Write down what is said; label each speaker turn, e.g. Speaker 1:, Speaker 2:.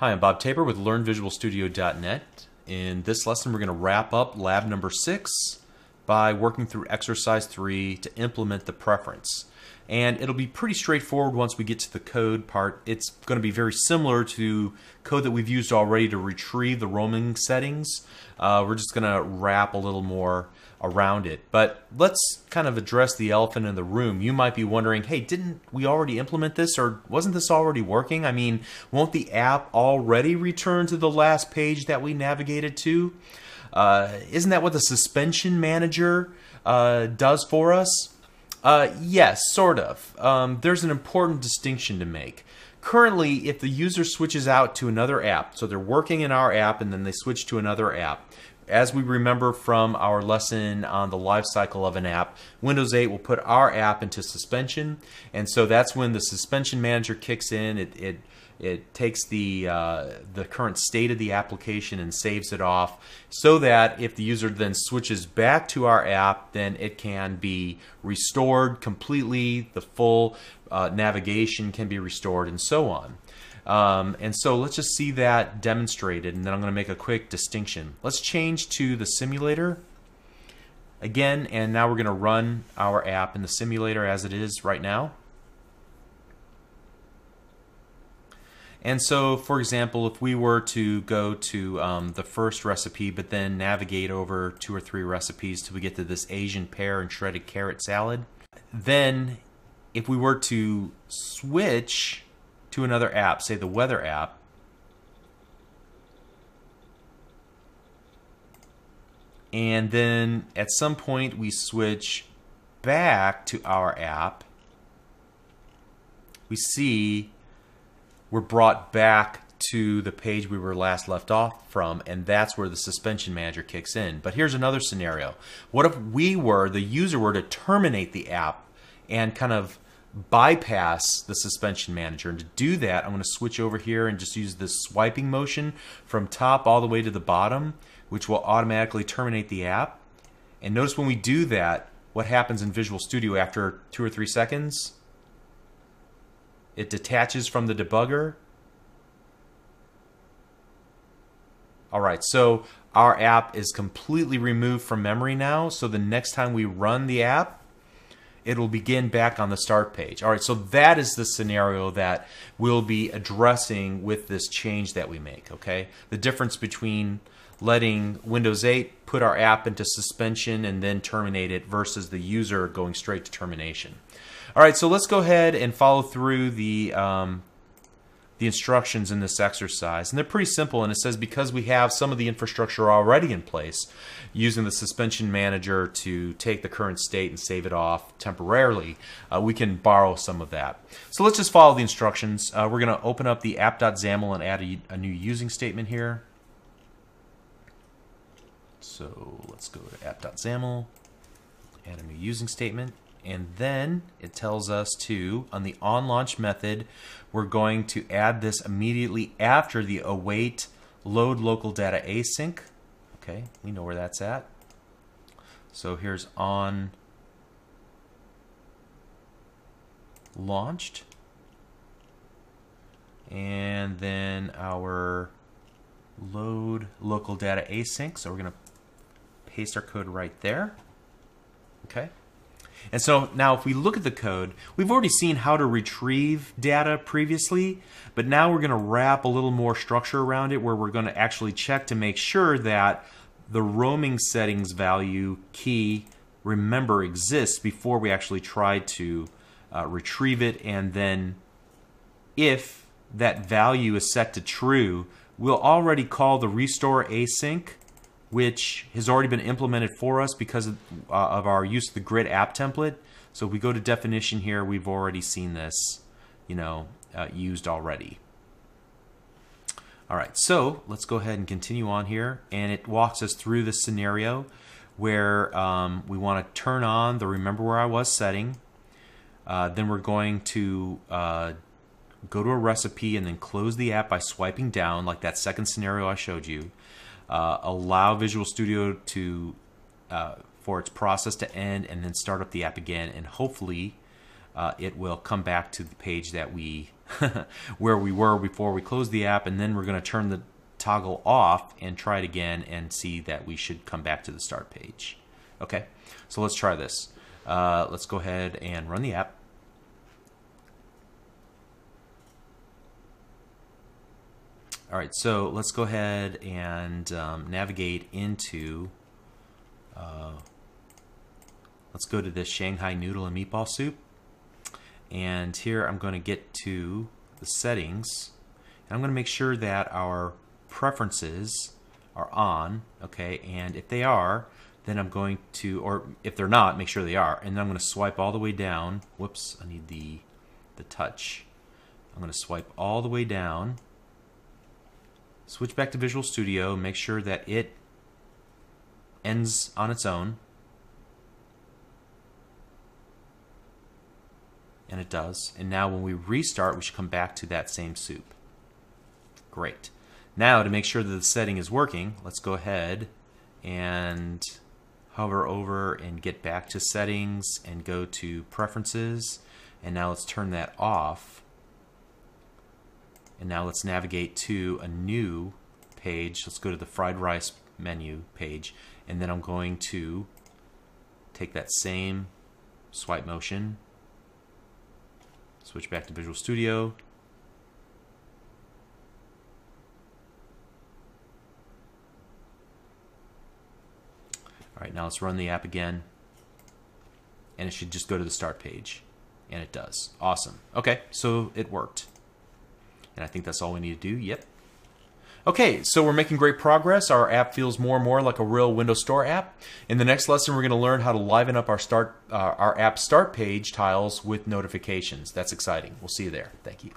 Speaker 1: Hi, I'm Bob Tabor with LearnVisualStudio.net. In this lesson, we're going to wrap up lab number six by working through exercise three to implement the preference. And it'll be pretty straightforward once we get to the code part. It's going to be very similar to code that we've used already to retrieve the roaming settings. Uh, we're just going to wrap a little more around it. But let's kind of address the elephant in the room. You might be wondering, hey, didn't we already implement this or wasn't this already working? I mean, won't the app already return to the last page that we navigated to? Uh, isn't that what the suspension manager uh, does for us? Uh, yes, sort of. Um, there's an important distinction to make. Currently, if the user switches out to another app, so they're working in our app and then they switch to another app, as we remember from our lesson on the life cycle of an app, Windows 8 will put our app into suspension, and so that's when the suspension manager kicks in. It it, it takes the uh, the current state of the application and saves it off, so that if the user then switches back to our app, then it can be restored completely. The full uh, navigation can be restored, and so on. Um, and so let's just see that demonstrated, and then I'm going to make a quick distinction. Let's change to the simulator again, and now we're going to run our app in the simulator as it is right now. And so, for example, if we were to go to um, the first recipe, but then navigate over two or three recipes till we get to this Asian pear and shredded carrot salad, then if we were to switch to another app, say the weather app, and then at some point we switch back to our app, we see we're brought back to the page we were last left off from, and that's where the suspension manager kicks in. But here's another scenario. What if we were, the user were to terminate the app and kind of bypass the suspension manager. And to do that, I'm going to switch over here and just use this swiping motion from top all the way to the bottom, which will automatically terminate the app. And notice when we do that, what happens in Visual Studio after two or three seconds? It detaches from the debugger. All right, so our app is completely removed from memory now. So the next time we run the app, it'll begin back on the start page. All right, so that is the scenario that we'll be addressing with this change that we make, okay? The difference between letting Windows 8 put our app into suspension and then terminate it versus the user going straight to termination. All right, so let's go ahead and follow through the um, the instructions in this exercise. And they're pretty simple, and it says because we have some of the infrastructure already in place, using the suspension manager to take the current state and save it off temporarily, uh, we can borrow some of that. So let's just follow the instructions. Uh, we're going to open up the app.xaml and add a, a new using statement here. So let's go to app.xaml, add a new using statement and then it tells us to, on the on launch method, we're going to add this immediately after the await load local data async. Okay, we know where that's at. So here's on launched. And then our load local data async. So we're going to paste our code right there. Okay. And so now if we look at the code, we've already seen how to retrieve data previously, but now we're going to wrap a little more structure around it where we're going to actually check to make sure that the roaming settings value key remember exists before we actually try to uh, retrieve it. And then if that value is set to true, we'll already call the restore async which has already been implemented for us because of, uh, of, our use of the grid app template. So if we go to definition here, we've already seen this, you know, uh, used already. All right, so let's go ahead and continue on here. And it walks us through the scenario where um, we want to turn on the remember where I was setting. Uh, then we're going to uh, go to a recipe and then close the app by swiping down like that second scenario I showed you uh, allow Visual Studio to uh, for its process to end and then start up the app again and hopefully uh, it will come back to the page that we where we were before we closed the app, and then we're going to turn the toggle off and try it again and see that we should come back to the start page. Okay, so let's try this. Uh, let's go ahead and run the app. All right, so let's go ahead and um, navigate into. Uh, let's go to this Shanghai noodle and meatball soup. And here I'm going to get to the settings. And I'm going to make sure that our preferences are on, okay? And if they are, then I'm going to, or if they're not, make sure they are. And then I'm going to swipe all the way down. Whoops, I need the, the touch. I'm going to swipe all the way down. Switch back to Visual Studio. Make sure that it ends on its own. and it does. And now when we restart, we should come back to that same soup. Great. Now to make sure that the setting is working, let's go ahead and hover over and get back to settings and go to preferences. And now let's turn that off. And now let's navigate to a new page. Let's go to the fried rice menu page. And then I'm going to take that same swipe motion Switch back to Visual Studio. All right, now let's run the app again. And it should just go to the start page. And it does. Awesome. Okay, so it worked. And I think that's all we need to do. Yep, Okay, so we're making great progress. Our app feels more and more like a real Windows Store app. In the next lesson, we're going to learn how to liven up our start uh, our app start page tiles with notifications. That's exciting. We'll see you there. Thank you.